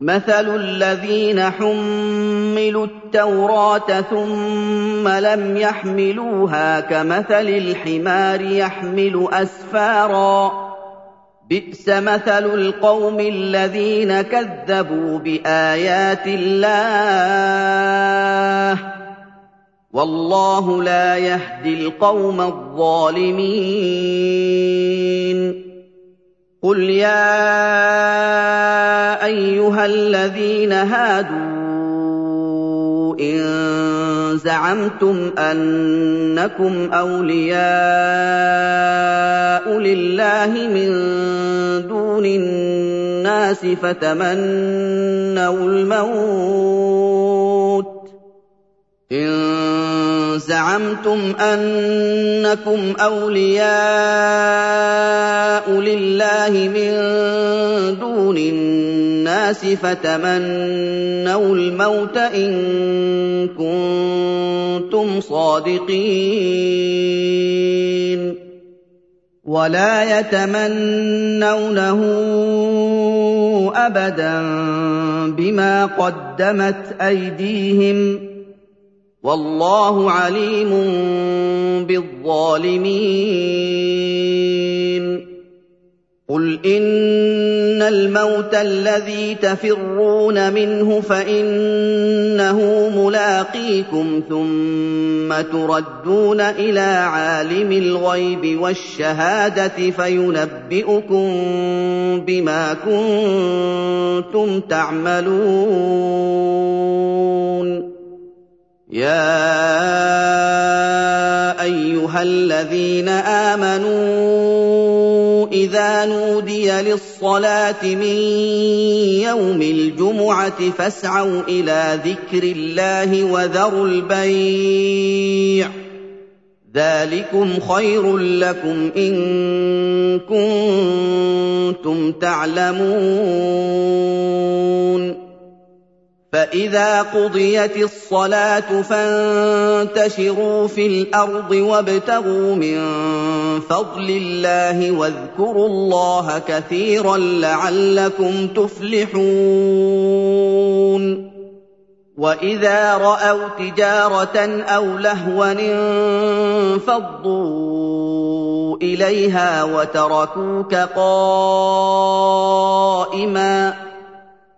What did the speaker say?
مَثَلُ الَّذِينَ حُمِّلُوا التَّوْرَاةَ ثُمَّ لَمْ يَحْمِلُوهَا كَمَثَلِ الْحِمَارِ يَحْمِلُ أَسْفَارًا ۚ. بِئْسَ مَثَلُ الْقَوْمِ الَّذِينَ كَذَّبُوا بِآيَاتِ اللَّهِ ۚ. وَاللَّهُ لَا يَهْدِي الْقَوْمَ الظَّالِمِينَ. قُلْ يَا أَيُّهَا الَّذِينَ هَادُوا إِن زَعَمْتُمْ أَنَّكُمْ أَوْلِيَاءُ لِلَّهِ مِن دُونِ النَّاسِ فَتَمَنَّوُا الْمَوْتَ إِن زَعَمْتُمْ أَنَّكُمْ أَوْلِيَاءُ لِلَّهِ مِن دُونِ النَّاسِ فَتَمَنَّوُا الْمَوْتَ إِن كُنتُمْ صَادِقِينَ. وَلَا يَتَمَنَّوْنَهُ أَبَدًا بِمَا قَدَّمَتْ أَيْدِيهِمْ ۗ. وَاللَّهُ عَلِيمٌ بِالظَّالِمِينَ. قُلْ إِنَّ الْمَوْتَ الَّذِي تَفِرُّونَ مِنْهُ فَإِنَّهُ مُلَاقِيكُمْ ثُمَّ تُرَدُّونَ إِلَىٰ عَالِمِ الْغَيْبِ وَالشَّهَادَةِ فَيُنَبِّئُكُم بِمَا كُنتُمْ تَعْمَلُونَ يَا أَيُّهَا الَّذِينَ آمَنُوا إِذَا نُودِيَ لِلصَّلَاةِ مِن يَوْمِ الْجُمُعَةِ فَاسْعَوْا إِلَىٰ ذِكْرِ اللَّهِ وَذَرُوا الْبَيْعَ ۚ. ذَٰلِكُمْ خَيْرٌ لَّكُمْ إِن كُنتُمْ تَعْلَمُونَ. فَإِذَا قُضِيَتِ الصَّلَاةُ فَانتَشِرُوا فِي الْأَرْضِ وَابْتَغُوا مِن فَضْلِ اللَّهِ وَاذْكُرُوا اللَّهَ كَثِيرًا لَّعَلَّكُمْ تُفْلِحُونَ. وَإِذَا رَأَوْا تِجَارَةً أَوْ لَهْوًا انفَضُّوا إِلَيْهَا وَتَرَكُوكَ قَائِمًا ۚ